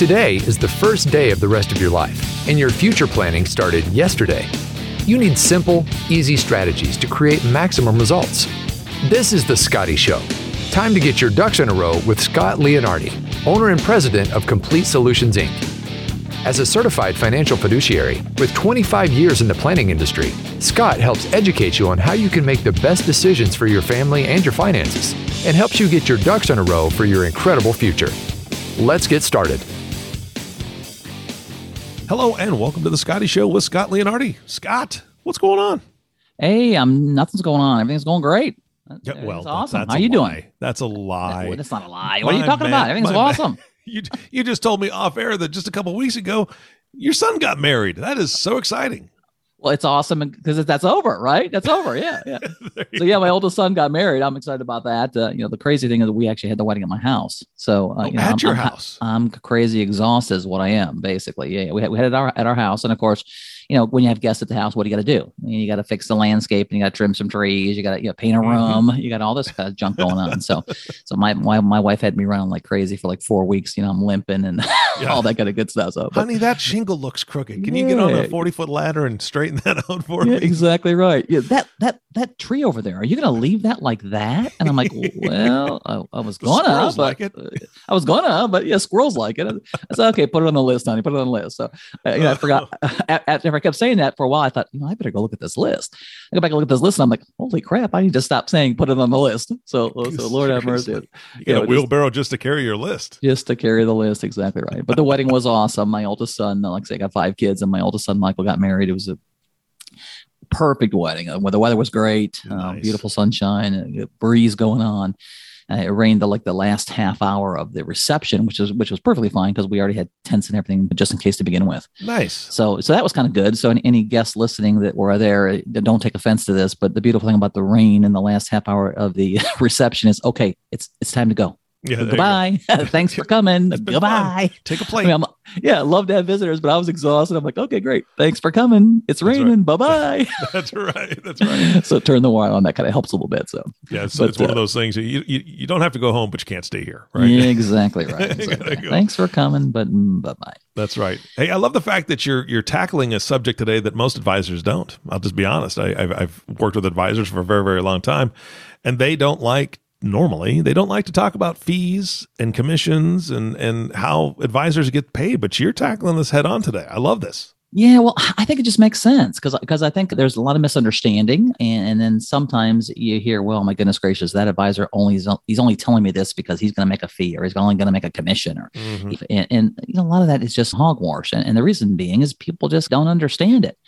Today is the first day of the rest of your life, and your future planning started yesterday. You need simple, easy strategies to create maximum results. This is The Scotty Show. Time to get your ducks in a row with Scott Leonardi, owner and president of Complete Solutions Inc. As a certified financial fiduciary with 25 years in the planning industry, Scott helps educate you on how you can make the best decisions for your family and your finances and helps you get your ducks in a row for your incredible future. Let's get started. Hello and welcome to the Scotty Show with Scott Leonardi. Scott, what's going on? Hey, I'm nothing's going on. Everything's going great. Yeah, well, awesome. How you lie. doing? That's a lie. That's not a lie. What are you talking man- about? Everything's my man- awesome. You you just told me off air that just a couple weeks ago your son got married. That is so exciting. Well, it's awesome because that's over, right? That's over. Yeah, yeah. So yeah, my oldest son got married. I'm excited about that. Uh, you know, the crazy thing is that we actually had the wedding at my house. So uh, Oh, you know, at I'm, your I'm- house. I'm crazy exhausted is what I am basically. Yeah, we had, we had it at our at our house, and of course, you know, when you have guests at the house, what do you got to do? I mean, you got to fix the landscape, and you got to trim some trees. You got to you know, paint a Mhm. room. You got all this kind of junk going on. So, so my, my my wife had me running like crazy for like four weeks. You know, I'm limping and Yeah. all that kind of good stuff. So, but- Honey, that shingle looks crooked. Can you get on a 40 foot ladder and straighten that out for yeah, me? exactly right. Yeah, that that that tree over there. Are you going to leave that like that? And I'm like, well, I, I was gonna, but like it. I was gonna, but yeah, squirrels like it. I said, okay, put it on the list, honey. Put it on the list. So, uh, know, I forgot. After I kept saying that for a while, I thought, you know, I better go look at this list. I go back and look at this list, and I'm like, holy crap! I need to stop saying put it on the list. So, so Lord have mercy. You Yeah, got a wheelbarrow just to carry your list. just to carry the list. Exactly right. But the wedding was awesome. My oldest son, like I say, I got five kids, and my oldest son, Michael, got married. It was a perfect wedding. Uh, the weather was great, uh, beautiful sunshine, a breeze going on. Uh, it rained the, like the last half hour of the reception, which was which was perfectly fine because we already had tents and everything, just in case to begin with. Nice. So so that was kind of good. So any, any guests listening that were there, uh, don't take offense to this, but the beautiful thing about the rain in the last half hour of the reception is okay. It's it's time to go. Yeah. go. Goodbye. Thanks for coming. Goodbye. Take a I plate. mean, yeah, I love to have visitors, but I was exhausted. I'm like, okay, great. Thanks for coming. It's That's right. raining. Bye bye. That's right. That's right. so turn the wire on. That kind of helps a little bit. So Yeah. It's, But, it's one of uh, those things you, you, you don't have to go home, but you can't stay here. Right. yeah, exactly right. Exactly. go. Thanks for coming, but mm, bye bye. That's right. Hey, I love the fact that you're you're tackling a subject today that most advisors don't. I'll just be honest. I, I've, I've worked with advisors for a very very long time, and they don't like normally they don't like to talk about fees and commissions and and how advisors get paid. But you're tackling this head on today. I love this. Yeah, well, I think it just makes sense because because I think there's a lot of misunderstanding, and, and then sometimes you hear, "Well, my goodness gracious, that advisor only is he's only telling me this because he's going to make a fee or he's only going to make a commission or Mhm. and, and you know a lot of that is just hogwash and, and the reason being is people just don't understand it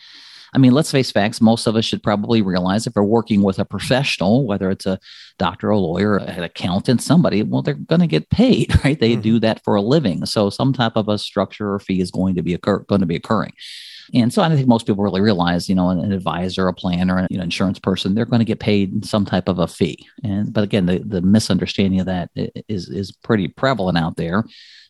i mean let's face facts most of us should probably realize if we're working with a professional whether it's a doctor a lawyer an accountant somebody well they're going to get paid right they Mhm. do that for a living so some type of a structure or fee is going to be occur going to be occurring and so I don't think most people really realize, you know, an, an advisor, a planner, an you know, insurance person, they're going to get paid some type of a fee. And but again, the, the misunderstanding of that is is pretty prevalent out there,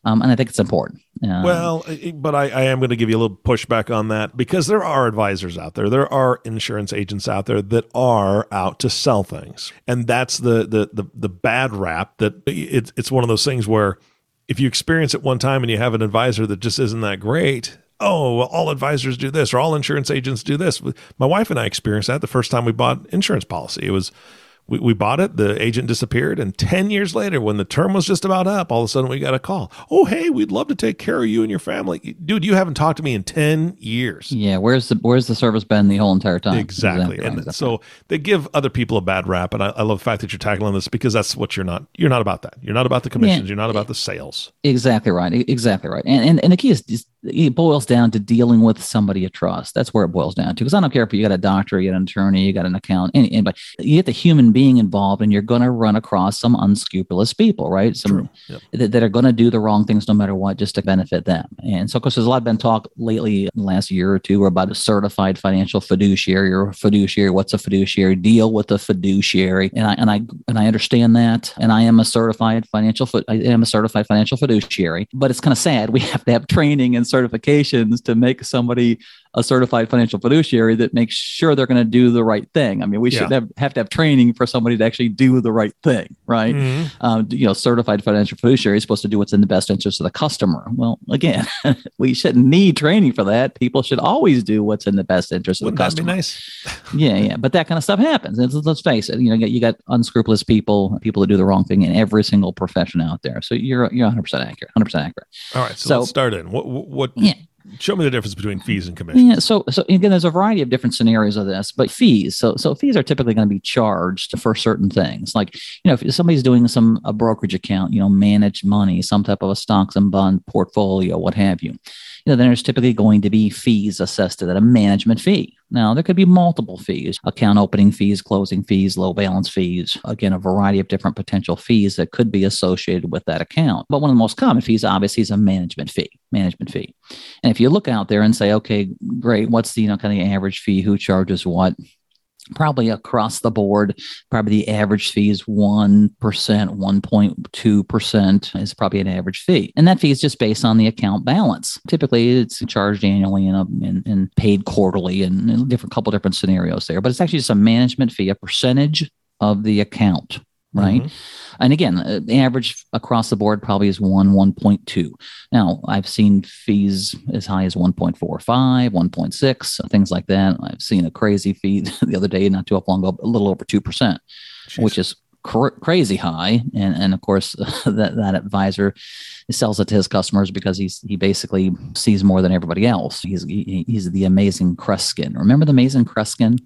um, and I think it's important. Um, Well, but I, I am going to give you a little pushback on that because there are advisors out there, there are insurance agents out there that are out to sell things, and that's the the the, the bad rap. That it's it's one of those things where if you experience it one time and you have an advisor that just isn't that great. Oh, well, all advisors do this, or all insurance agents do this. My wife and I experienced that the first time we bought insurance policy. It was we, we bought it, the agent disappeared, and 10 years later, when the term was just about up, all of a sudden we got a call. Oh, hey, we'd love to take care of you and your family. Dude, you haven't talked to me in 10 years. yeah, where's the where's the service been the whole entire time? Exactly. And exactly. so they give other people a bad rap. And I, I love the fact that you're tackling this because that's what you're not. You're not about that. You're not about the commissions. You're not about the sales. Exactly right. Exactly right. And, and and the key is just, it boils down to dealing with somebody you trust. That's where it boils down to. Because I don't care if you got a doctor, you got an attorney, you got an accountant, anybody. You get the human being involved, and you're going to run across some unscrupulous people, right? Some True. Yep. that, that are going to do the wrong things no matter what, just to benefit them. And so, of course, there's a lot been talk lately, in the last year or two, about a certified financial fiduciary or fiduciary. What's a fiduciary? Deal with a fiduciary, and I and I and I understand that, and I am a certified financial. I am a certified financial fiduciary, but it's kind of sad we have to have training and certifications to make somebody a certified financial fiduciary that makes sure they're going to do the right thing. I mean, we Yeah. should have, have to have training for somebody to actually do the right thing, right? Mhm. Um, you know, certified financial fiduciary is supposed to do what's in the best interest of the customer. Well, again, we shouldn't need training for that. People should always do what's in the best interest of Wouldn't the that be customer. nice? Yeah, yeah, but that kind of stuff happens. And let's- face it. You know, you got- unscrupulous people, people that do the wrong thing in every single profession out there. So you're you're 100 percent accurate. 100 percent accurate. All right, so, So- let's start in. What? What? what Yeah. Show me the difference between fees and commissions. Yeah. So so again, there's a variety of different scenarios of this, but fees. So so fees are typically going to be charged for certain things. Like you know, if somebody's doing some a brokerage account, you know, managed money, some type of a stocks and bond portfolio, what have you. You know, then there's typically going to be fees assessed to that, a management fee. Now, there could be multiple fees, account opening fees, closing fees, low balance fees. Again, a variety of different potential fees that could be associated with that account. But one of the most common fees, obviously, is a management fee. Management fee. And if you look out there and say, okay, great, what's the you know kind of average fee? Who charges what? Probably across the board, probably the average fee is one percent, one point two percent is probably an average fee, and that fee is just based on the account balance. Typically, it's charged annually and, um, and, and paid quarterly, and different couple different scenarios there. But it's actually just a management fee, a percentage of the account, right? Mhm. And again, uh, the average across the board probably is one, 1.2. Now, I've seen fees as high as 1.45, 1.6, things like that. I've seen a crazy fee the other day, not too long ago, a little over 2%, Jeez. which is cr- crazy high. And, and of course, that, that advisor sells it to his customers because he's he basically sees more than everybody else. He's he, he's the amazing Kreskin. Remember the amazing Kreskin?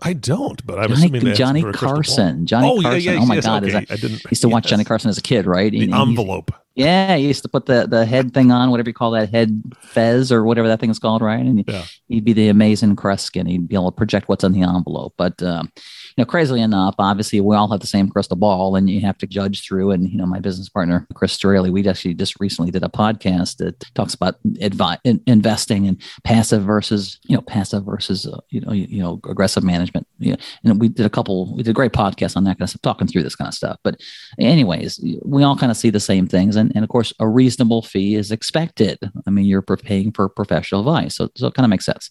I don't, but I'm Johnny- assuming they Johnny sort of crystal ball. Carson. Johnny oh, Carson. yeah, Oh my yes, God, is okay. that- I didn't. I used to watch. Johnny Carson as a kid, right? The And envelope. Yeah, he used to put the the head thing on, whatever you call that head fez or whatever that thing is called, right? And Yeah. he'd be the amazing Kreskin. He'd be able to project what's on the envelope. But um, you know, crazily enough, obviously we all have the same crystal ball, and you have to judge through. And you know, my business partner Chris Strehle, we actually just recently did a podcast that talks about advi- in- investing and passive versus you know passive versus uh, you know you, you know aggressive management. Yeah, and we did a couple. We did a great podcast on that kind of stuff, talking through this kind of stuff. But anyways, we all kind of see the same things. And, and of course, a reasonable fee is expected. I mean, you're paying for professional advice. So, so it kind of makes sense.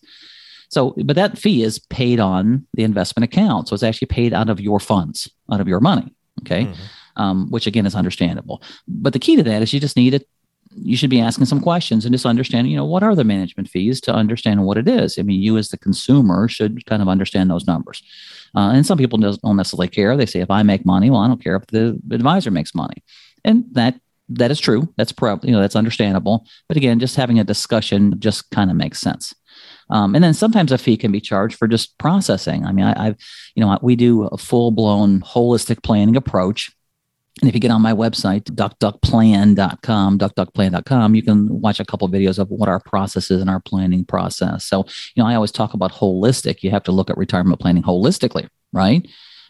So, but that fee is paid on the investment account. So it's actually paid out of your funds, out of your money. Okay. Mhm. Um, which again is understandable. But the key to that is you just need it. You should be asking some questions and just understanding, you know, what are the management fees to understand what it is. I mean, you as the consumer should kind of understand those numbers. Uh, and some people don't don't necessarily care. They say, if I make money, well, I don't care if the advisor makes money, and that that is true. That's probably you know that's understandable. But again, just having a discussion just kind of makes sense. Um, and then sometimes a fee can be charged for just processing. I mean, I, I've you know we do a full blown holistic planning approach. And if you get on my website, duckduckplan.com, duckduckplan.com, you can watch a couple of videos of what our process is and our planning process. So, you know, I always talk about holistic. You have to look at retirement planning holistically, right?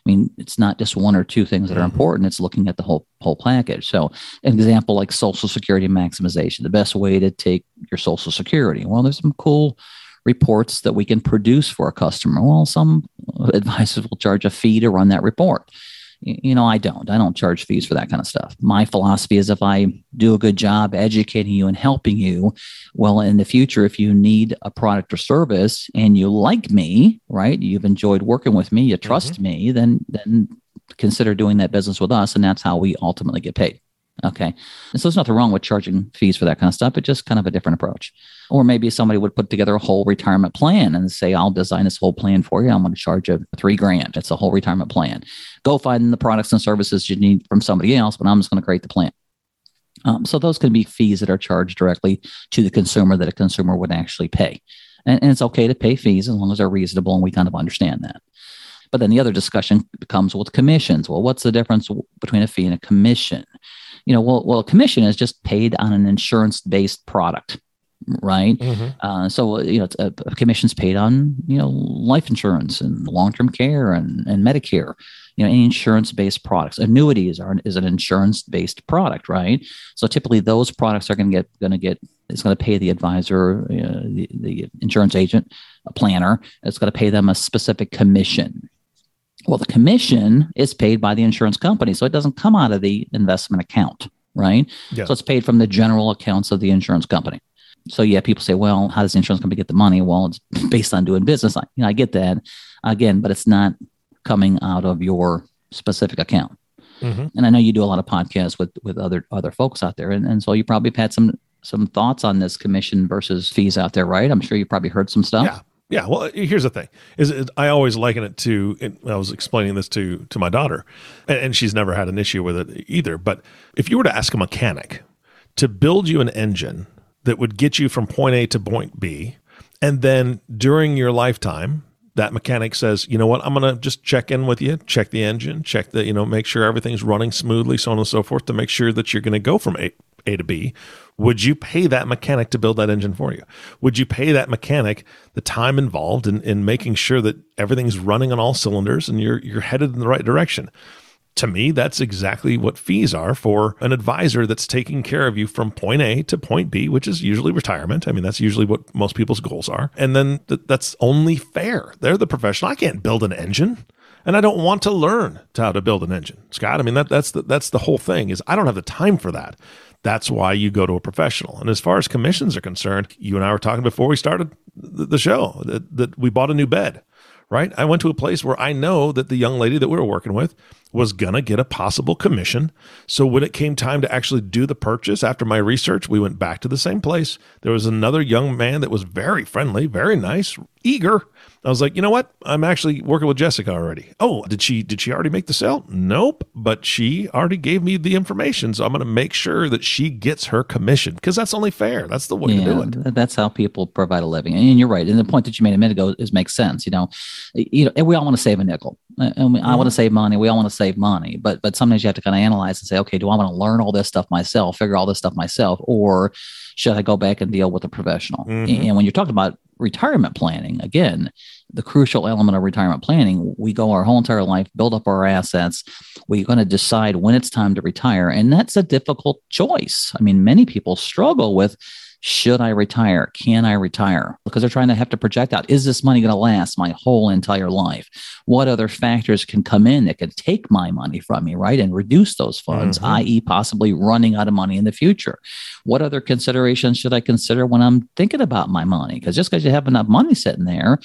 I mean, it's not just one or two things that are Mhm. important. It's looking at the whole whole package. So, an example like Social Security maximization, the best way to take your Social Security. Well, there's some cool reports that we can produce for a customer. Well, some advisors will charge a fee to run that report. You know, I don't. I don't charge fees for that kind of stuff. My philosophy is if I do a good job educating you and helping you, well, in the future, if you need a product or service and you like me, right, you've enjoyed working with me, you trust mm-hmm. me, then then consider doing that business with us, and that's how we ultimately get paid. Okay. And so there's nothing wrong with charging fees for that kind of stuff, but just kind of a different approach. Or maybe somebody would put together a whole retirement plan and say, I'll design this whole plan for you. I'm going to charge you three grand. It's a whole retirement plan. Go find the products and services you need from somebody else, but I'm just going to create the plan. Um, so those can be fees that are charged directly to the consumer that a consumer would actually pay. And, and it's okay to pay fees as long as they're reasonable and we kind of understand that. But then the other discussion comes with commissions. Well, what's the difference between a fee and a commission? You know, well, well, a commission is just paid on an insurance-based product, right? Mhm. Uh, so you know, it's a, a commission's paid on you know life insurance and long-term care and, and Medicare. You know, any insurance-based products. Annuities are is an insurance-based product, right? So typically, those products are going to get going to get it's going to pay the advisor, uh, the, the insurance agent, a planner. It's going to pay them a specific commission. Well, the commission is paid by the insurance company, so it doesn't come out of the investment account, right? Yeah. So it's paid from the general accounts of the insurance company. So yeah, people say, well, how does the insurance company get the money? Well, it's based on doing business. I, you know, I get that again, but it's not coming out of your specific account. Mm-hmm. And I know you do a lot of podcasts with with other other folks out there, and, and so you probably have had some some thoughts on this commission versus fees out there, right? I'm sure you probably heard some stuff. Yeah. Yeah, well, uh, here's the thing: is it, I always liken it to. I was explaining this to to my daughter, and, and she's never had an issue with it either. But if you were to ask a mechanic to build you an engine that would get you from point A to point B, and then during your lifetime, that mechanic says, you know what, I'm going to just check in with you, check the engine, check the, you know, make sure everything's running smoothly, so on and so forth, to make sure that you're going to go from A, a to B. Would you pay that mechanic to build that engine for you? Would you pay that mechanic the time involved in, in making sure that everything's running on all cylinders and you're you're headed in the right direction? to me, that's exactly what fees are for an advisor that's taking care of you from point A to point B, which is usually retirement. I mean, that's usually what most people's goals are. And then th- that's only fair. They're the professional. I can't build an engine. And I don't want to learn how to build an engine, Scott. I mean, that, that's the, that's the whole thing is I don't have the time for that. That's why you go to a professional. And as far as commissions are concerned, you and I were talking before we started the, show that, that we bought a new bed right? I went to a place where I know that the young lady that we were working with was going to get a possible commission. So when it came time to actually do the purchase after my research, we went back to the same place. There was another young man that was very friendly, very nice, eager. I was like, you know what? I'm actually working with Jessica already. Oh, did she did she already make the sale? Nope, but she already gave me the information, so I'm going to make sure that she gets her commission because that's only fair. That's the way yeah, to do it. That's how people provide a living. And you're right. And the point that you made a minute ago is makes sense. You know, you know, we all want to save a nickel. And we. I want to save money. We all want to save money, but but sometimes you have to kind of analyze and say, okay, do I want to learn all this stuff myself, figure all this stuff myself, or should I go back and deal with a professional? Mm-hmm. And when you're talking about retirement planning, again, the crucial element of retirement planning, we go our whole entire life, build up our assets. We're going to decide when it's time to retire. And that's a difficult choice. I mean, many people struggle with should I retire? Can I retire? Because they're trying to have to project out is this money going to last my whole entire life? What other factors can come in that can take my money from me, right? And reduce those funds, mm-hmm. i.e., possibly running out of money in the future. What other considerations should I consider when I'm thinking about my money? Because just because you have enough money sitting there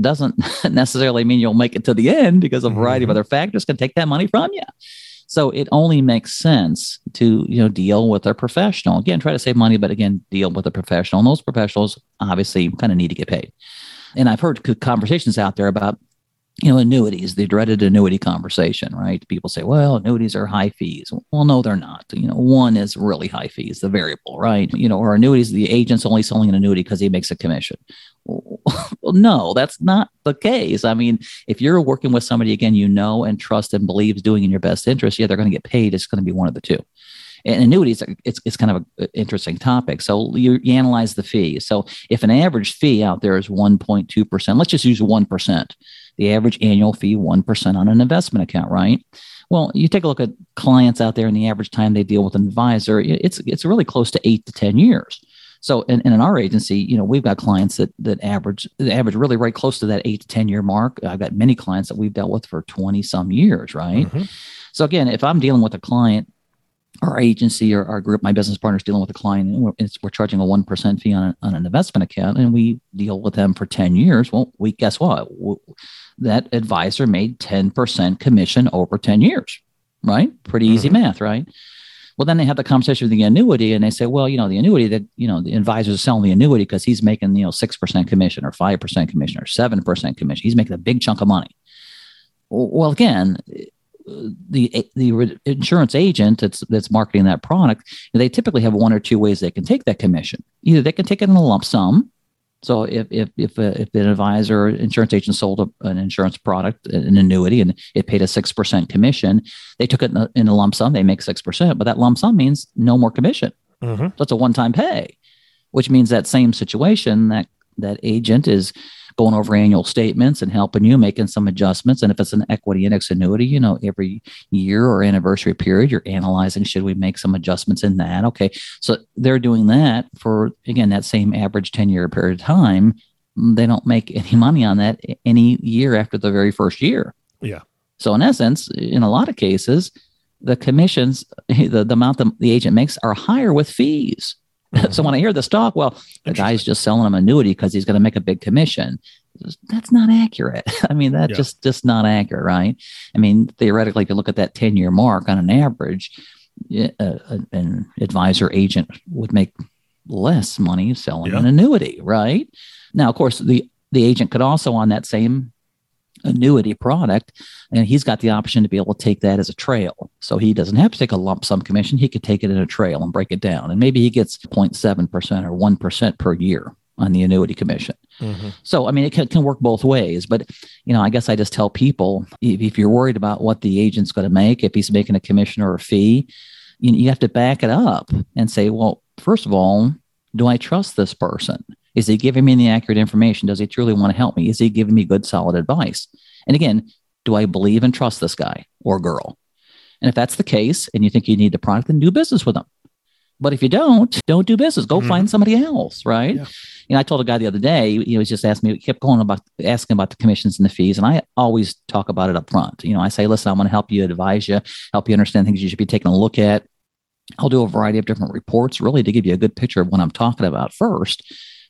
doesn't necessarily mean you'll make it to the end because a variety mm-hmm. of other factors can take that money from you. So it only makes sense to you know deal with a professional. Again, try to save money, but again, deal with a professional. And those professionals obviously kind of need to get paid. And I've heard conversations out there about you know, annuities, the dreaded annuity conversation, right? People say, well, annuities are high fees. Well, no, they're not. You know, one is really high fees, the variable, right? You know, or annuities, the agent's only selling an annuity because he makes a commission. No, that's not the case. I mean, if you're working with somebody, again, you know and trust and believes doing in your best interest, yeah, they're going to get paid. It's going to be one of the two and annuities it's, it's kind of an interesting topic so you, you, analyze the fee so if an average fee out there is 1.2% let's just use 1% the average annual fee 1% on an investment account, right? Well, you take a look at clients out there and the average time they deal with an advisor, it's it's really close to eight to 10 years. So in, in our agency, you know, we've got clients that that average the average really right close to that eight to 10 year mark. I've got many clients that we've dealt with for 20 some years, right? Mm-hmm. So again, if I'm dealing with a client our agency or our group, my business partners dealing with a client, and we're, we're charging a 1% fee on, on an investment account, and we deal with them for 10 years. Well, we guess what? that advisor made 10% commission over 10 years, right? Pretty easy mm-hmm. math, right? Well, then they have the conversation with the annuity and they say, well, you know, the annuity that, you know, the advisor is selling the annuity because he's making, you know, 6% commission or 5% commission or 7% commission. He's making a big chunk of money. Well, again, the the insurance agent that's that's marketing that product, they typically have one or two ways they can take that commission. Either they can take it in a lump sum, so if if if, uh, if an advisor or insurance agent sold a, an insurance product, an annuity, and it paid a six percent commission, they took it in a, in a, lump sum. They make six percent, but that lump sum means no more commission. Mm-hmm. So it's a one time pay, which means that same situation that that agent is going over annual statements and helping you making some adjustments. And if it's an equity index annuity, you know, every year or anniversary period, you're analyzing should we make some adjustments in that? Okay. So they're doing that for, again, that same average 10 year period of time. They don't make any money on that any year after the very first year. Yeah. So in essence, in a lot of cases, the commissions, the, the amount the, the agent makes are higher with fees so when I hear this talk, well, the guy's just selling him annuity because he's going to make a big commission. That's not accurate. I mean, that's Yeah. just just not accurate, right? I mean, theoretically, if you look at that ten year mark on an average, uh, uh, an advisor agent would make less money selling Yeah. an annuity, right? Now, of course, the the agent could also on that same annuity product, and he's got the option to be able to take that as a trail. So he doesn't have to take a lump sum commission. He could take it in a trail and break it down. And maybe he gets 0.7% or 1% per year on the annuity commission. Mhm. So, I mean, it can, can work both ways. But, you know, I guess I just tell people if, if you're worried about what the agent's going to make, if he's making a commission or a fee, you, you have to back it up and say, well, first of all, do I trust this person? Is he giving me the accurate information? Does he truly want to help me? Is he giving me good, solid advice? And again, do I believe and trust this guy or girl? And if that's the case and you think you need the product, then do business with them. But if you don't, don't do business. Go Mhm. find somebody else, right? Yeah. You know, I told a guy the other day, he was just asking me, he kept going about asking about the commissions and the fees. And I always talk about it up front. You know, I say, listen, I want to help you, advise you, help you understand things you should be taking a look at. I'll do a variety of different reports really to give you a good picture of what I'm talking about first.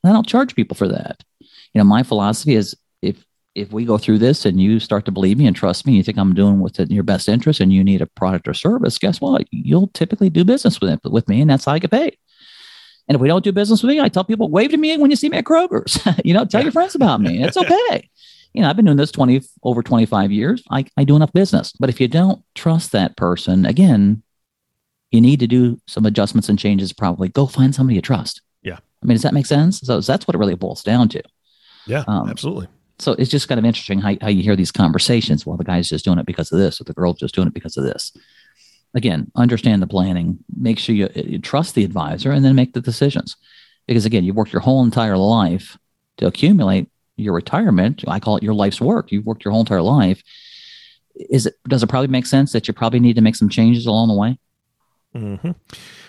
And then I'll charge people for that. You know, my philosophy is if if we go through this and you start to believe me and trust me, you think I'm doing what's in your best interest and you need a product or service, guess what? You'll typically do business with it, with me, and that's how I get paid. And if we don't do business with me, I tell people, wave to me when you see me at Kroger's. you know, tell your friends about me. It's okay. you know, I've been doing this 20 over 25 years. I, I do enough business. But if you don't trust that person, again, you need to do some adjustments and changes probably. Go find somebody you trust. I mean, does that make sense? So that's what it really boils down to. Yeah, Um, absolutely. So it's just kind of interesting how, how you hear these conversations. Well, the guy's just doing it because of this, or the girl's just doing it because of this. Again, understand the planning. Make sure you, you trust the advisor, and then make the decisions. Because again, you've worked your whole entire life to accumulate your retirement. I call it your life's work. You've worked your whole entire life. Is it does it probably make sense that you probably need to make some changes along the way? Hmm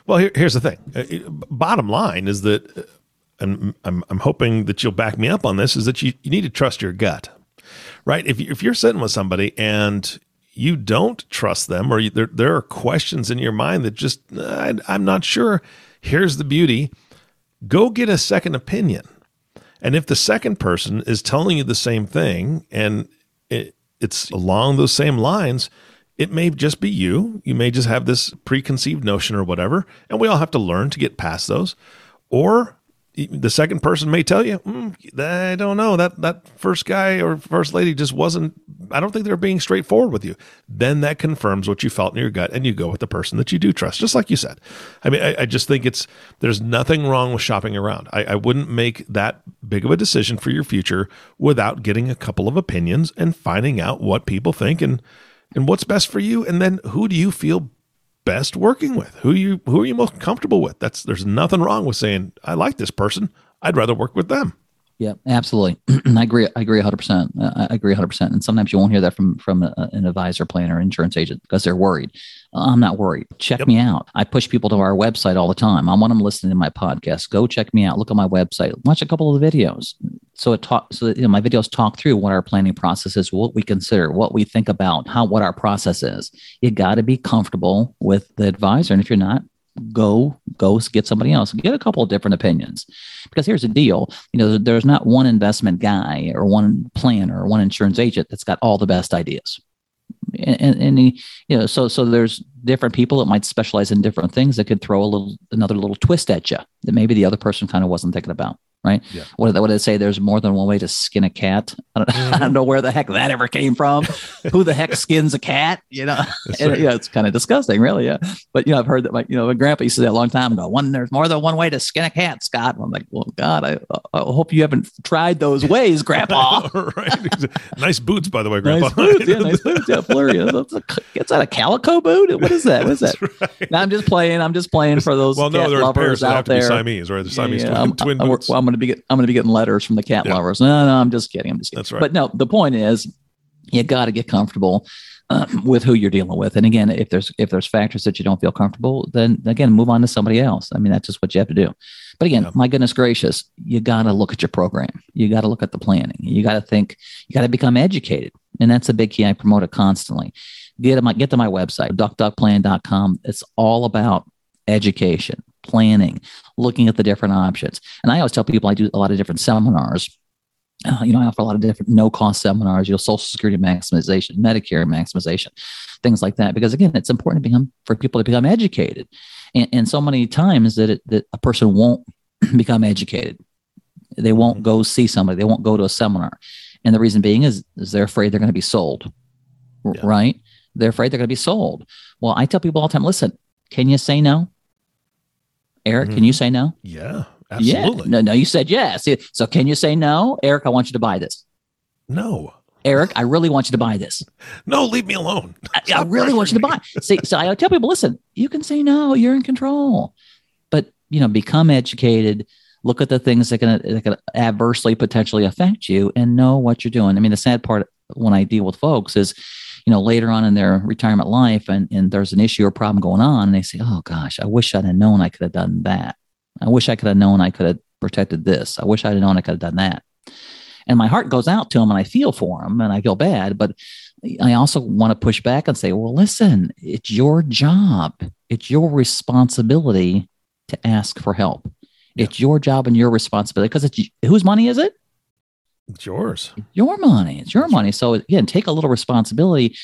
Well, here, here's the thing. Uh, bottom line is that, uh, and I'm, I'm hoping that you'll back me up on this, is that you, you need to trust your gut, right? If, you, if you're sitting with somebody and you don't trust them, or you, there, there are questions in your mind that just, I, I'm not sure. Here's the beauty go get a second opinion. And if the second person is telling you the same thing and it, it's along those same lines, it may just be you. You may just have this preconceived notion or whatever. And we all have to learn to get past those. Or the second person may tell you, "Mm, I don't know, that, that first guy or first lady just wasn't, I don't think they're being straightforward with you. Then that confirms what you felt in your gut and you go with the person that you do trust, just like you said. I mean, I, I just think it's, there's nothing wrong with shopping around. I, I wouldn't make that big of a decision for your future without getting a couple of opinions and finding out what people think and, and what's best for you. And then who do you feel best working with? Who you, who are you most comfortable with? That's, there's nothing wrong with saying, I like this person. I'd rather work with them. Yeah, absolutely. I agree. I agree 100%. Uh, I agree 100%. And sometimes you won't hear that from from a, an advisor, planner, insurance agent because they're worried. I'm not worried. Check Yep. me out. I push people to our website all the time. I want them listening to my podcast. Go check me out. Look at my website. Watch a couple of the videos. So it talk. So that, you know, my videos talk through what our planning process is, what we consider, what we think about, how what our process is. You got to be comfortable with the advisor, and if you're not, go go get somebody else. Get a couple of different opinions because here's the deal you know there's not one investment guy or one planner or one insurance agent that's got all the best ideas and, and, and you know so so there's different people that might specialize in different things that could throw a little another little twist at you that maybe the other person kind of wasn't thinking about right Yeah. what did they, what did they say there's more than one way to skin a cat i don't, I don't mm-hmm. know where the heck that ever came from who the heck skins a cat you know and, right. yeah, it's kind of disgusting, really. Yeah, but you know, I've heard that my you know my grandpa used to say a long time ago. One there's more than one way to skin a cat, Scott. And I'm like, well, God, I, I hope you haven't tried those ways, Grandpa. right. nice boots, by the way, Grandpa. nice boots, yeah, nice boots, yeah, flurry. It's that a calico boot? What is that? What is that? Right. No, I'm just playing. I'm just playing for those Well, no, cat they're in pairs. lovers out there. Siamese, right? The Siamese Yeah, twin, I'm, twin I'm, boots. well, I'm to be I'm going to be getting letters from the cat Yeah. lovers. No, no, I'm just kidding. I'm just kidding. That's right. But no, the point is, you got to get comfortable uh, with who you're dealing with. And again, if there's if there's factors that you don't feel comfortable, then again, move on to somebody else. I mean, that's just what you have to do. But again, Yeah. my goodness gracious, you got to look at your program. You got to look at the planning. You got to think. You got to become educated, and that's a big key. I promote it constantly. Get to my get to my website, duckduckplan.com. It's all about education. Planning, looking at the different options. And I always tell people I do a lot of different seminars. Uh, you know, I offer a lot of different no cost seminars, you know, social security maximization, Medicare maximization, things like that. Because again, it's important to become for people to become educated. And, and so many times that, it, that a person won't become educated. They won't go see somebody, they won't go to a seminar. And the reason being is, is they're afraid they're going to be sold. Yeah. Right? They're afraid they're going to be sold. Well, I tell people all the time, listen, can you say no? Eric, mm-hmm. can you mm-hmm. say no? Yeah, absolutely. Yeah. No, no, you said yes. So can you say no? Eric, I want you to buy this. No. Eric, I really want you to buy this. No, leave me alone. I, I, really want you to buy. See, so I tell people, listen, you can say no, you're in control. But you know, become educated, look at the things that can that can adversely potentially affect you and know what you're doing. I mean, the sad part when I deal with folks is you know, later on in their retirement life and, and there's an issue or problem going on, and they say, Oh gosh, I wish I'd have known I could have done that. I wish I could have known I could have protected this. I wish I'd have known I could have done that. And my heart goes out to them and I feel for them and I feel bad. But I also want to push back and say, well, listen, it's your job, it's your responsibility to ask for help. Yeah. It's your job and your responsibility because it's whose money is it? It's yours. Your money. It's your money. So again, take a little responsibility.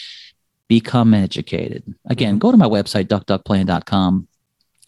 Become educated. Again, go to my website, duckduckplan.com.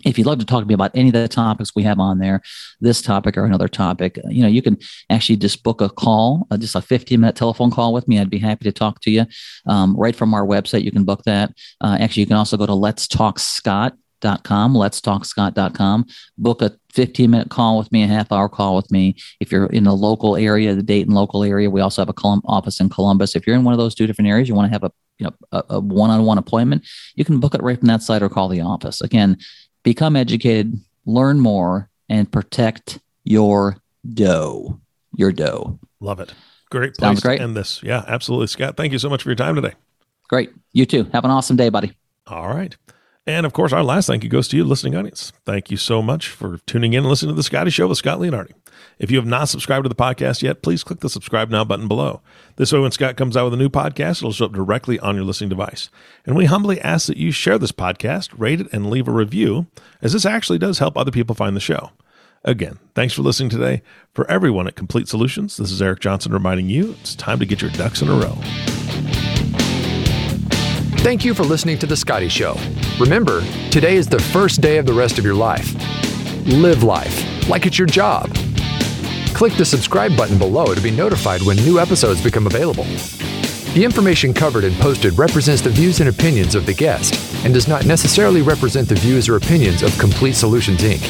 If you'd love to talk to me about any of the topics we have on there, this topic or another topic, you know, you can actually just book a call, uh, just a 15 minute telephone call with me. I'd be happy to talk to you um, right from our website. You can book that. Uh, actually, you can also go to Let's Talk Scott letstalkscott.com, letstalkscott.com. Book a 15 minute call with me, a half hour call with me. If you're in the local area, the Dayton local area, we also have a Colum- office in Columbus. If you're in one of those two different areas, you want to have a you know a, a one-on-one appointment, you can book it right from that site or call the office. Again, become educated, learn more, and protect your dough. Your dough. Love it. Great place Sounds great. to end this. Yeah, absolutely. Scott, thank you so much for your time today. Great. You too. Have an awesome day, buddy. All right. And of course, our last thank you goes to you, listening audience. Thank you so much for tuning in and listening to The Scotty Show with Scott Leonardi. If you have not subscribed to the podcast yet, please click the subscribe now button below. This way, when Scott comes out with a new podcast, it'll show up directly on your listening device. And we humbly ask that you share this podcast, rate it, and leave a review, as this actually does help other people find the show. Again, thanks for listening today. For everyone at Complete Solutions, this is Eric Johnson reminding you it's time to get your ducks in a row. Thank you for listening to The Scotty Show. Remember, today is the first day of the rest of your life. Live life like it's your job. Click the subscribe button below to be notified when new episodes become available. The information covered and posted represents the views and opinions of the guest and does not necessarily represent the views or opinions of Complete Solutions Inc.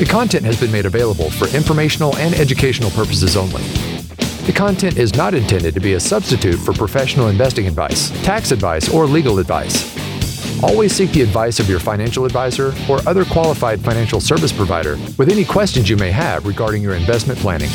The content has been made available for informational and educational purposes only. The content is not intended to be a substitute for professional investing advice, tax advice, or legal advice. Always seek the advice of your financial advisor or other qualified financial service provider with any questions you may have regarding your investment planning.